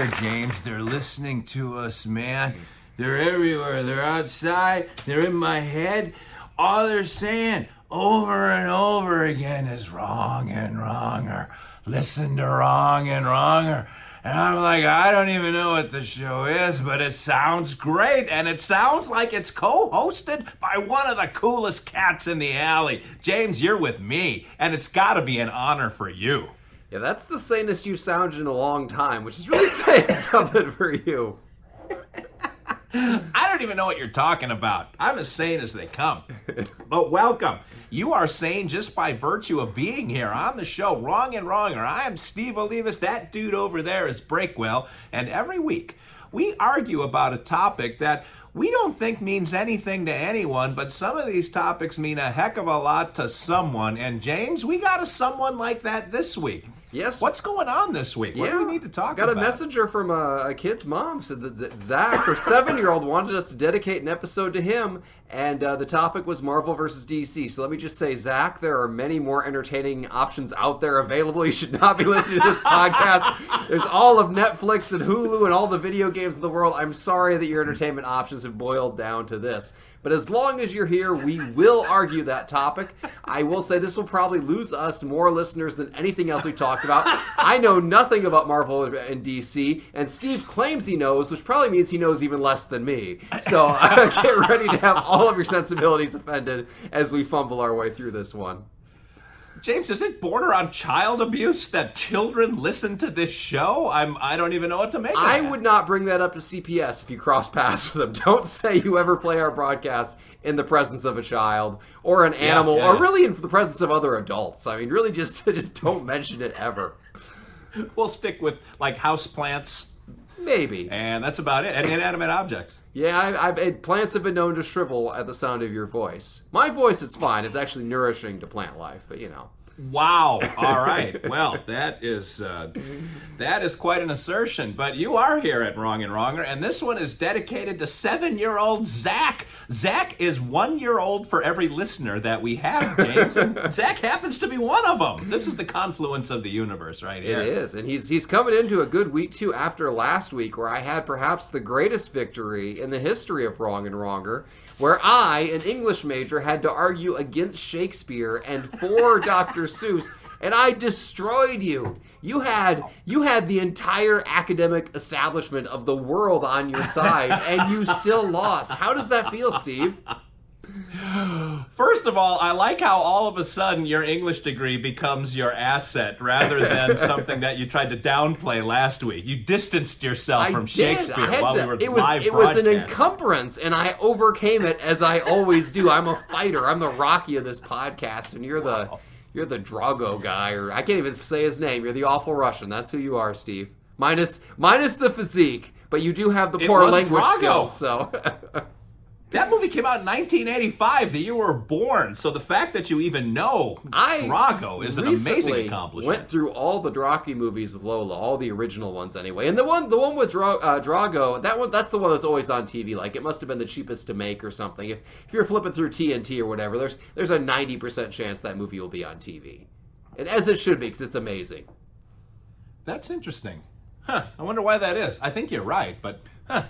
Here, James. They're listening to us, man. They're everywhere. They're outside. They're in my head. All they're saying over and over again is wrong and wronger. Listen to wrong and wronger. And I'm like, I don't even know what the show is, but it sounds great. And it sounds like it's co hosted by one of the coolest cats in the alley. James, you're with me, and it's got to be an honor for you. Yeah, that's the sanest you sounded in a long time, which is really saying something for you. I don't even know what you're talking about. I'm as sane as they come. but welcome. You are sane just by virtue of being here on the show, Wrong and Wronger. I am Steve Olivas. That dude over there is Breakwell. And every week, we argue about a topic that we don't think means anything to anyone, but some of these topics mean a heck of a lot to someone. And James, we got a someone like that this week. Yes. What's going on this week? What do we need to talk Got about? Got a messenger from a, a kid's mom said that, that Zach, her seven-year-old, wanted us to dedicate an episode to him, and uh, the topic was Marvel versus DC. So let me just say, Zach, there are many more entertaining options out there available. You should not be listening to this podcast. There's all of Netflix and Hulu and all the video games in the world. I'm sorry that your entertainment options have boiled down to this. But as long as you're here, we will argue that topic. I will say this will probably lose us more listeners than anything else we talked about. I know nothing about Marvel and DC, and Steve claims he knows, which probably means he knows even less than me. So I get ready to have all of your sensibilities offended as we fumble our way through this one. James, does it border on child abuse that children listen to this show? I'm I don't even know what to make of I would not bring that up to CPS if you cross paths with them. Don't say you ever play our broadcast in the presence of a child or an animal yeah, or yeah. really in the presence of other adults. I mean, really just just don't mention it ever. We'll stick with like house plants, Maybe. and that's about it. And inanimate objects. Yeah, I've it, plants have been known to shrivel at the sound of your voice. My voice, it's fine. It's actually nourishing to plant life, but you know. Wow. All right. Well, that is uh, that is quite an assertion. But you are here at Wrong and Wronger, and this one is dedicated to seven-year-old Zach. Zach is one year old for every listener that we have, James. And Zach happens to be one of them. This is the confluence of the universe, right here. It is, and he's he's coming into a good week too. After last week, where I had perhaps the greatest victory in the history of Wrong and Wronger, where I, an English major, had to argue against Shakespeare and for Dr. Seuss, and I destroyed you. You had you had the entire academic establishment of the world on your side, and you still lost. How does that feel, Steve? First of all, I like how all of a sudden your English degree becomes your asset rather than something that you tried to downplay last week. You distanced yourself I from did. Shakespeare while to- we were it was, live It was an encumbrance, and I overcame it as I always do. I'm a fighter. I'm the Rocky of this podcast, and you're the you're the Drago guy, or I can't even say his name. You're the awful Russian. That's who you are, Steve. Minus minus the physique, but you do have the It poor language Drago. skills. So That movie came out in 1985, the year you were born. So the fact that you even know I Drago is an amazing accomplishment. Went through all the Rocky movies with Lola, all the original ones anyway, and the one the one with Dra- uh, Drago, that one that's the one that's always on TV. Like it must have been the cheapest to make or something. If if you're flipping through TNT or whatever, there's there's a ninety percent chance that movie will be on TV, and as it should be because it's amazing. That's interesting. Huh. I wonder why that is. I think you're right, but huh.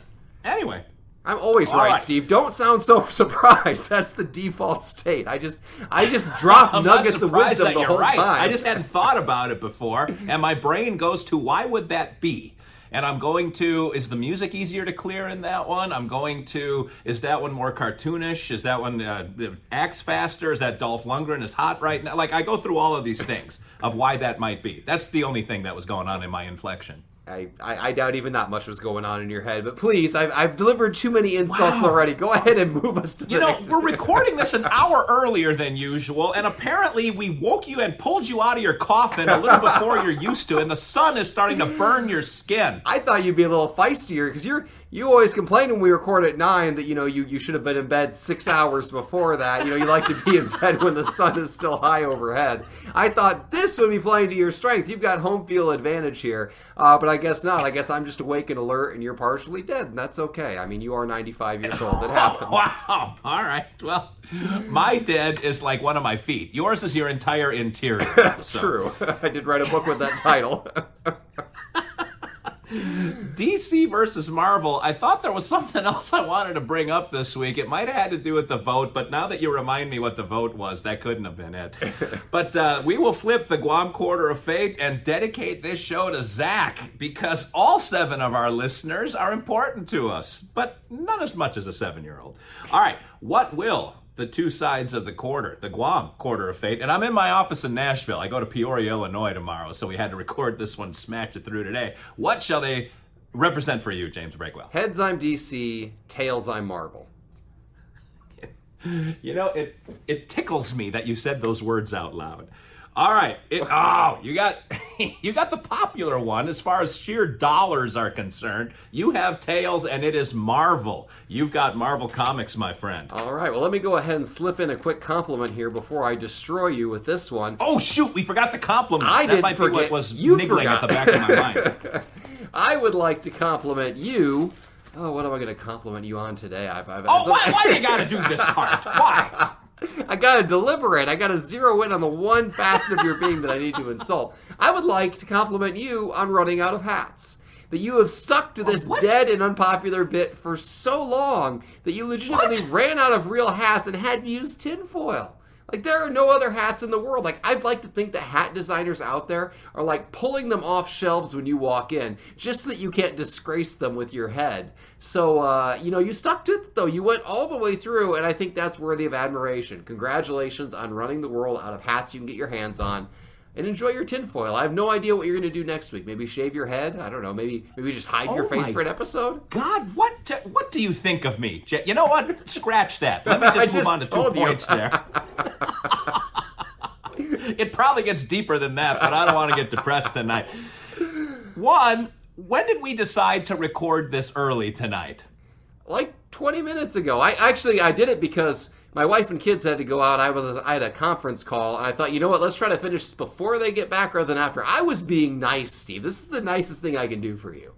Anyway, I'm always right, right. Steve. Don't sound so surprised. That's the default state. I just I just drop nuggets of wisdom that the you're whole right. time. I just hadn't thought about it before, and my brain goes to why would that be? And I'm going to is the music easier to clear in that one? I'm going to is that one more cartoonish? Is that one uh, acts faster? Is that Dolph Lundgren is hot right now? Like I go through all of these things of why that might be. That's the only thing that was going on in my inflection. I, I, I doubt even that much was going on in your head, but please, I've, I've delivered too many insults Wow. already. Go ahead and move us to the You know, we're recording this an hour earlier than usual, and apparently we woke you and pulled you out of your coffin a little before you're used to, and the sun is starting to burn your skin. I thought you'd be a little feistier because you're you always complain when we record at nine that you know you, you should have been in bed six hours before that. You know you like to be in bed when the sun is still high overhead. I thought this would be playing to your strength. You've got home field advantage here, uh, but I guess not. I guess I'm just awake and alert, and you're partially dead, and that's okay. I mean, you are 95 years old. It happens. Wow. All right. Well, my dead is like one of my feet. Yours is your entire interior. That's So, true. I did write a book with that title. DC versus Marvel. I thought there was something else I wanted to bring up this week. It might have had to do with the vote, but now that you remind me what the vote was, that couldn't have been it. but uh, we will flip the Guam Quarter of Fate and dedicate this show to Zach because all seven of our listeners are important to us, but not as much as a seven year old. All right, what will the two sides of the quarter, the Guam quarter of fate. And I'm in my office in Nashville. I go to Peoria, Illinois tomorrow, so we had to record this one, smash it through today. What shall they represent for you, James Breakwell? Heads, I'm DC. Tails, I'm Marvel. You know, it it tickles me that you said those words out loud. All right, it, oh, you got you got the popular one as far as sheer dollars are concerned. You have Tails, and it is Marvel. You've got Marvel Comics, my friend. All right, well, let me go ahead and slip in a quick compliment here before I destroy you with this one. Oh shoot, we forgot the compliment. I that did might be forget. what was You niggling forgot. at the back of my mind. I would like to compliment you. Oh, what am I going to compliment you on today? I've, I've, Oh, why, why do you gotta do this part? Why? I gotta deliberate. I gotta zero in on the one facet of your being that I need to insult. I would like to compliment you on running out of hats. That you have stuck to this What? dead and unpopular bit for so long that you legitimately What? ran out of real hats and had to use tinfoil. Like there are no other hats in the world. Like I'd like to think that hat designers out there are like pulling them off shelves when you walk in, just so that you can't disgrace them with your head. So uh, you know, you stuck to it though. You went all the way through, and I think that's worthy of admiration. Congratulations on running the world out of hats you can get your hands on. And enjoy your tinfoil. I have no idea what you're going to do next week. Maybe shave your head. I don't know. Maybe maybe just hide your Oh face for an episode. God, what what do you think of me? You know what? Scratch that. Let me just move just on to two you. points there. it probably gets deeper than that, but I don't want to get depressed tonight. One, when did we decide to record this early tonight? like 20 minutes ago. I actually I did it because my wife and kids had to go out. I was I had a conference call and I thought, you know what, let's try to finish this before they get back rather than after. I was being nice, Steve. This is the nicest thing I can do for you.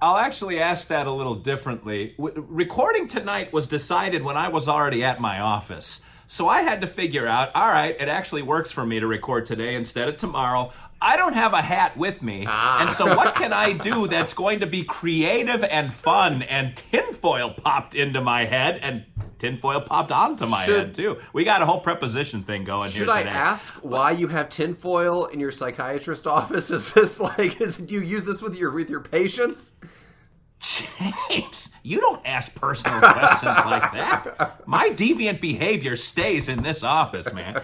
I'll actually ask that a little differently. W- recording tonight was decided when I was already at my office. So I had to figure out, all right, it actually works for me to record today instead of tomorrow. I don't have a hat with me. Ah. And so what can I do that's going to be creative and fun? And tinfoil popped into my head and tinfoil popped onto my Should- head too. We got a whole preposition thing going here Should I today. ask why you have tinfoil in your psychiatrist office? Is this like is do you use this with your with your patients? James, you don't ask personal questions like that. My deviant behavior stays in this office, man.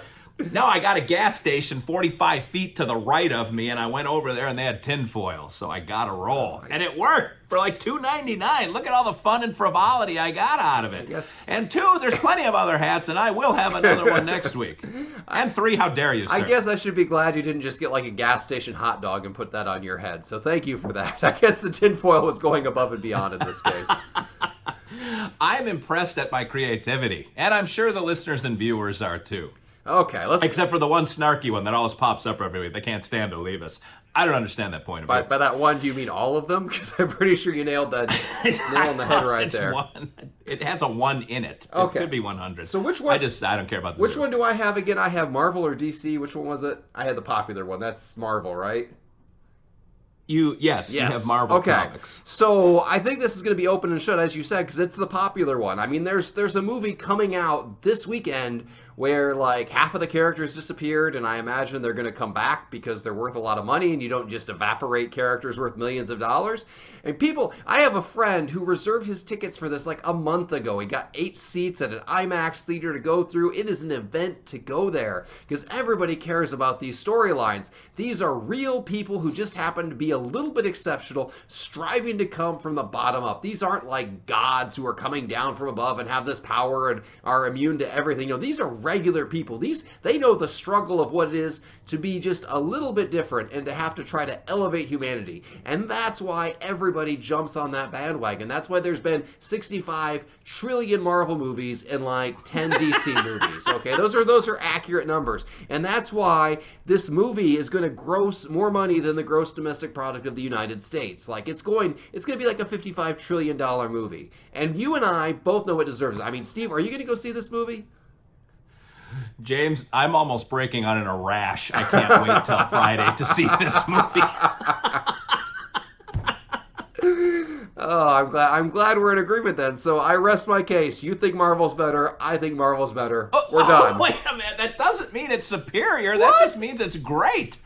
No, I got a gas station 45 feet to the right of me, and I went over there and they had tinfoil, so I got a roll. And it worked for like $2.99. Look at all the fun and frivolity I got out of it. Yes. And two, there's plenty of other hats, and I will have another one next week. And three, how dare you, sir? I guess I should be glad you didn't just get like a gas station hot dog and put that on your head. So thank you for that. I guess the tinfoil was going above and beyond in this case. I'm impressed at my creativity, and I'm sure the listeners and viewers are too. Okay, let's Except for the one snarky one that always pops up every week. They can't stand to leave us. I don't understand that point of By, by that one, do you mean all of them? Because I'm pretty sure you nailed that nail on the head right it's there. One, it has a one in it. Okay. It could be 100. So which one- I just, I don't care about the Which one do I have again? I have Marvel or DC. Which one was it? I had the popular one. That's Marvel, right? You, yes, you have Marvel okay. comics. So I think this is going to be open and shut, as you said, because it's the popular one. I mean, there's there's a movie coming out this weekend where like half of the characters disappeared, and I imagine they're going to come back because they're worth a lot of money, and you don't just evaporate characters worth millions of dollars. And people, I have a friend who reserved his tickets for this like a month ago. He got eight seats at an IMAX theater to go through. It is an event to go there because everybody cares about these storylines. These are real people who just happen to be a little bit exceptional, striving to come from the bottom up. These aren't like gods who are coming down from above and have this power and are immune to everything. No, these are regular people. These they know the struggle of what it is to be just a little bit different and to have to try to elevate humanity. And that's why everybody jumps on that bandwagon. That's why there's been 65 trillion Marvel movies and like 10 DC movies. Okay, those are those are accurate numbers. And that's why this movie is going to gross more money than the gross domestic product of the United States. Like it's going it's going to be like a 55 trillion dollar movie. And you and I both know it deserves it. I mean, Steve, are you going to go see this movie? James, I'm almost breaking out in a rash. I can't wait till Friday to see this movie. Oh, I'm glad. I'm glad we're in agreement then. So I rest my case. You think Marvel's better. I think Marvel's better. we're done. Oh, wait a minute. That doesn't mean it's superior. That just means it's great.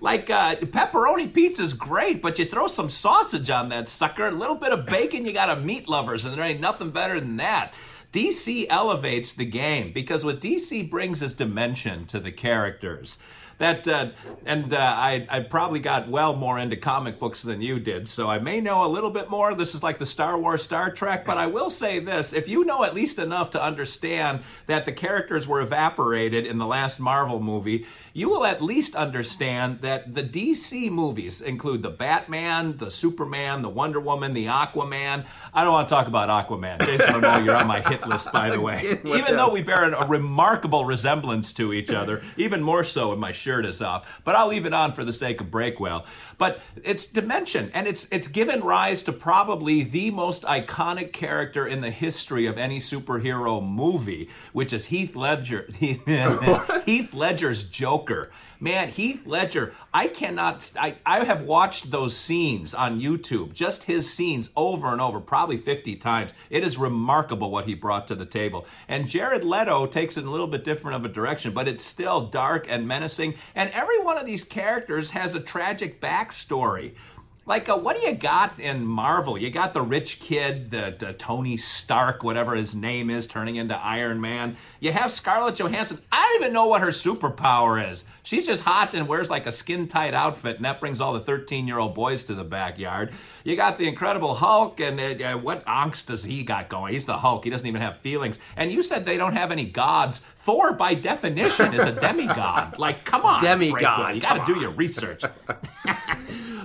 Like uh, pepperoni pizza's great, but you throw some sausage on that sucker, a little bit of bacon, you got a meat lovers, and there ain't nothing better than that. DC elevates the game because what DC brings is dimension to the characters that uh, and uh, I, I probably got well more into comic books than you did so i may know a little bit more. This is like the star wars star trek but i will say this. If you know at least enough to understand that the characters were evaporated in the last marvel movie you will at least understand that the dc movies include the batman the superman the wonder woman the aquaman. I don't want to talk about aquaman. Jason momoa you're on my hit list by the way. even though we bear a remarkable resemblance to each other, even more so in my shirt is off. But I'll leave it on for the sake of Breakwell. But it's dimension, and it's it's given rise to probably the most iconic character in the history of any superhero movie, which is Heath Ledger. Heath Ledger's Joker. Man, Heath Ledger, I cannot, I, I have watched those scenes on YouTube, just his scenes over and over, probably 50 times. It is remarkable what he brought to the table. And Jared Leto takes it a little bit different of a direction, but it's still dark and menacing. And every one of these characters has a tragic backstory. Like, uh, what do you got in Marvel? You got the rich kid, the, the Tony Stark, whatever his name is, turning into Iron Man. You have Scarlett Johansson. I don't even know what her superpower is. She's just hot and wears like a skin tight outfit, and that brings all the 13 year old boys to the backyard. You got the Incredible Hulk, and uh, uh, what angst does he got going? He's the Hulk. He doesn't even have feelings. And you said they don't have any gods. Thor, by definition, is a demigod. Like, come on, Demigod. You got to do your research.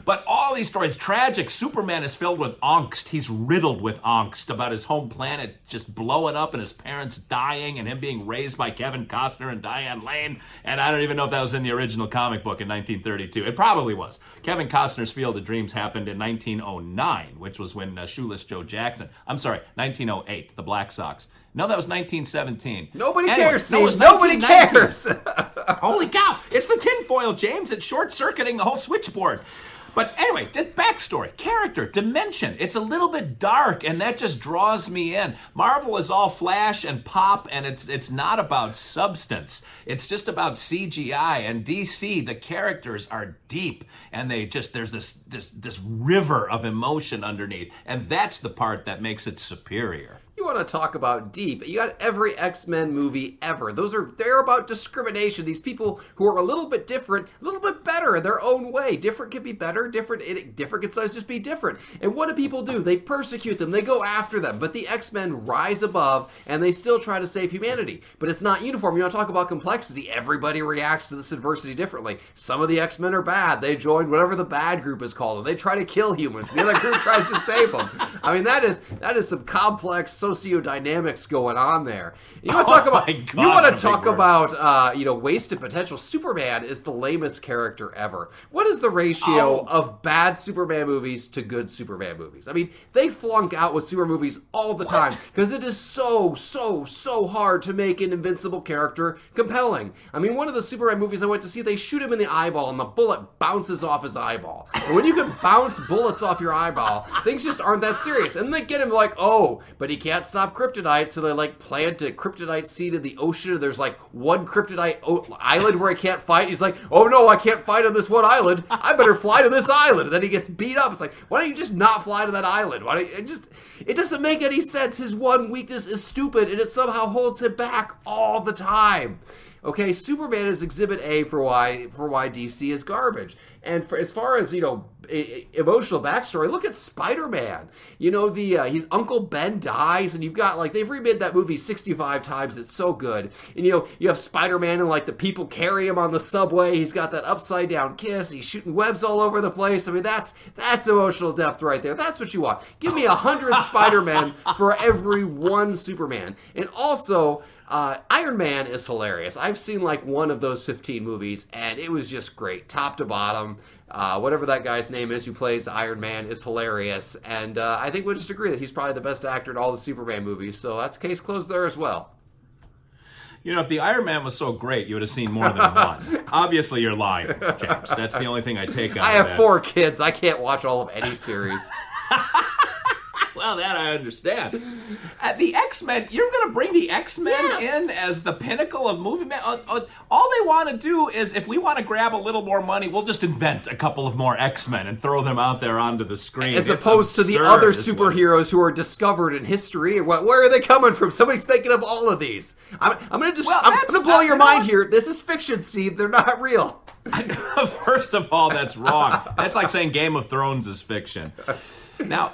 But all these stories, tragic. Superman is filled with angst. He's riddled with angst about his home planet just blowing up and his parents dying and him being raised by Kevin Costner and Diane Lane. And I don't even know if that was in the original comic book in 1932. It probably was. Kevin Costner's Field of Dreams happened in 1909, which was when uh, Shoeless Joe Jackson, I'm sorry, 1908, the Black Sox. No, that was 1917. Nobody Anyway, cares, no, it Steve. was Nobody cares. Holy cow! It's the tinfoil, James. It's short circuiting the whole switchboard. But anyway, just backstory, character, dimension. It's a little bit dark, and that just draws me in. Marvel is all flash and pop, and it's it's not about substance. It's just about CGI. And DC, the characters are deep, and they just there's this this this river of emotion underneath, and that's the part that makes it superior. You want to talk about deep? You got every X Men movie ever. Those are they're about discrimination. These people who are a little bit different, a little bit better in their own way. Different can be better. Different it, different can sometimes just be different. And what do people do? They persecute them. They go after them. But the X Men rise above, and they still try to save humanity. But it's not uniform. You want to talk about complexity? Everybody reacts to this adversity differently. Some of the X Men are bad. They join whatever the bad group is called, and they try to kill humans. The other group tries to save them. I mean, that is that is some complex sociodynamics going on there. You want to talk Oh about my you want to talk about uh, you know wasted potential. Superman is the lamest character ever. What is the ratio Oh. of bad Superman movies to good Superman movies? I mean, they flunk out with super movies all the time because it is so so so hard to make an invincible character compelling. I mean, one of the Superman movies I went to see, they shoot him in the eyeball and the bullet bounces off his eyeball. And when you can bounce bullets off your eyeball, things just aren't that serious. And they get him like, oh, but he can't stop kryptonite, so they like plant a kryptonite seed in the ocean. There's like one kryptonite o- island where he can't fight. He's like, oh no, I can't fight on this one island. I better fly to this island. And then he gets beat up. It's like, why don't you just not fly to that island? Why don't you, it just it doesn't make any sense. His one weakness is stupid, and it somehow holds him back all the time. Okay, Superman is Exhibit A for why for why DC is garbage. And for, as far as you know, emotional backstory, look at Spider Man. You know the uh, he's Uncle Ben dies, and you've got like they've remade that movie sixty five times. It's so good. And you know you have Spider Man and like the people carry him on the subway. He's got that upside down kiss. He's shooting webs all over the place. I mean that's that's emotional depth right there. That's what you want. Give me a hundred spider-man for every one Superman. And also. Uh, Iron Man is hilarious. I've seen like one of those 15 movies, and it was just great, top to bottom. Uh, whatever that guy's name is who plays Iron Man is hilarious, and uh, I think we'll just agree that he's probably the best actor in all the Superman movies. So that's case closed there as well. You know, if the Iron Man was so great, you would have seen more than one. Obviously, you're lying, James. That's the only thing I take out I have four kids. I can't watch all of any series. Well, that I understand. At the X Men, you're going to bring the X Men Yes. in as the pinnacle of movie. Man, uh, uh, all they want to do is, if we want to grab a little more money, we'll just invent a couple of more X Men and throw them out there onto the screen. As It's opposed to the other is what- superheroes who are discovered in history. What, where are they coming from? Somebody's making up all of these. I'm, I'm going to just Well, I'm going to blow not- your mind here. This is fiction, Steve. They're not real. First of all, that's wrong. That's like saying Game of Thrones is fiction. Now,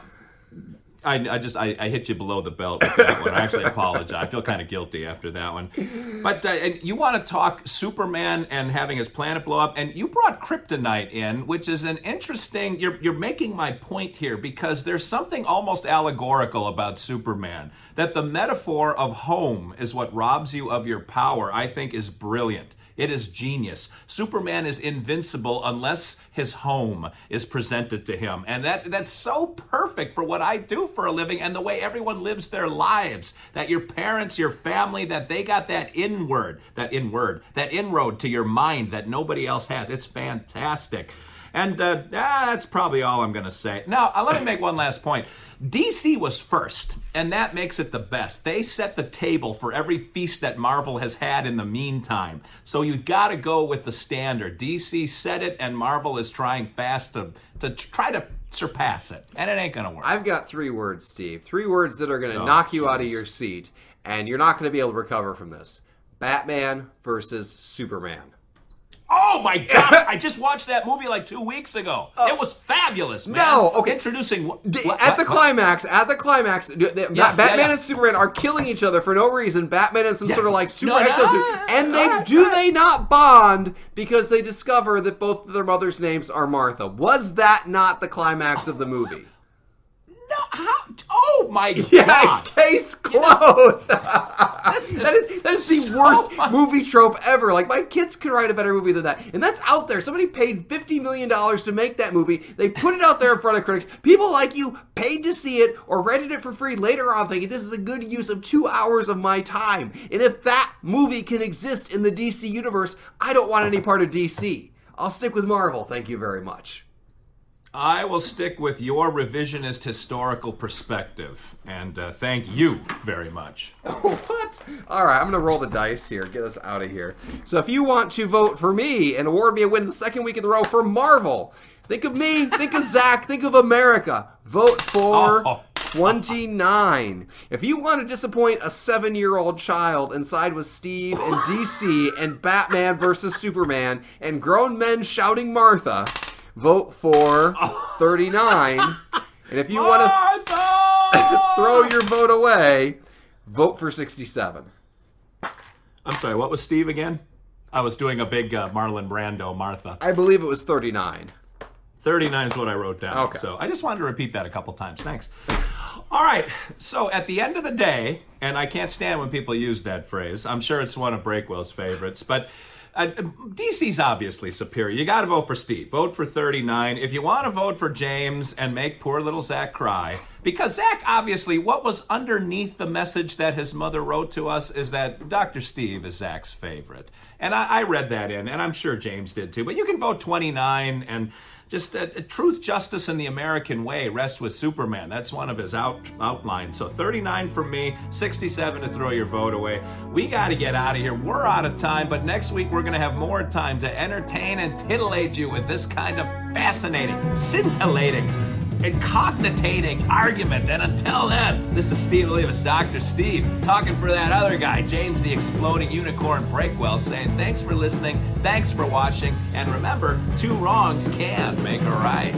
I, I just I, I hit you below the belt with that one. I actually apologize. I feel kind of guilty after that one. But uh, and you want to talk Superman and having his planet blow up, and you brought Kryptonite in, which is an interesting. You're you're making my point here because there's something almost allegorical about Superman. That the metaphor of home is what robs you of your power. I think is brilliant. It is genius. Superman is invincible unless his home is presented to him. And that that's so perfect for what I do for a living and the way everyone lives their lives. That your parents, your family, that they got that inward, that inward, that inroad to your mind that nobody else has. It's fantastic. And uh, ah, that's probably all I'm going to say. Now, uh, let me make one last point. DC was first, and that makes it the best. They set the table for every feast that Marvel has had in the meantime. So you've got to go with the standard. DC set it, and Marvel is trying fast to, to try to surpass it. And it ain't going to work. I've got three words, Steve. Three words that are going to Oh, knock you out of your seat, and you're not going to be able to recover from this. Batman versus Superman. Oh my God! I just watched that movie like two weeks ago. Oh. it was fabulous, man. No, okay. Introducing wh- D- what- at the what- climax, at the climax, the- Yeah, Batman yeah, yeah. and Superman are killing each other for no reason. Batman and some Yeah. sort of like super No, no, exosuit, and they alright, do alright. they not bond because they discover that both of their mothers' names are Martha? Was that not the climax of the movie? How? Oh my Yeah, God! case closed. Is that is that is the so worst much- movie trope ever. Like my kids could write a better movie than that, and that's out there. Somebody paid fifty million dollars to make that movie. They put it out there in front of critics. People like you paid to see it or rented it for free later on, thinking this is a good use of two hours of my time. And if that movie can exist in the DC universe, I don't want any part of DC. I'll stick with Marvel. Thank you very much. I will stick with your revisionist historical perspective, and uh, thank you very much. What? All right, I'm going to roll the dice here. Get us out of here. So if you want to vote for me and award me a win the second week in a row for Marvel, think of me, think of Zach, think of America. Vote for Oh. 29. If you want to disappoint a seven year old child and side with Steve and DC and Batman versus Superman and grown men shouting Martha, vote for 39. And if you want to throw your vote away, vote for 67. I'm sorry, what was Steve again? I was doing a big uh, Marlon Brando, Martha. I believe it was 39. 39 is what I wrote down. Okay. So I just wanted to repeat that a couple times. Thanks. All right. So at the end of the day, and I can't stand when people use that phrase, I'm sure it's one of Breakwell's favorites, but uh, DC's obviously superior. You got to vote for Steve. Vote for 39. If you want to vote for James and make poor little Zach cry, because Zach, obviously, what was underneath the message that his mother wrote to us is that Dr. Steve is Zach's favorite. And I, I read that in, and I'm sure James did too. But you can vote 29 and just uh, truth, justice, and the American way rests with Superman. That's one of his out outlines. So 39 for me, 67 to throw your vote away. We got to get out of here. We're out of time, but next week we're going to have more time to entertain and titillate you with this kind of fascinating, scintillating, and cognitating argument. And until then, this is Steve Olivas, Dr. Steve, talking for that other guy, James the Exploding Unicorn Breakwell, saying thanks for listening, thanks for watching, and remember, two wrongs can make a right.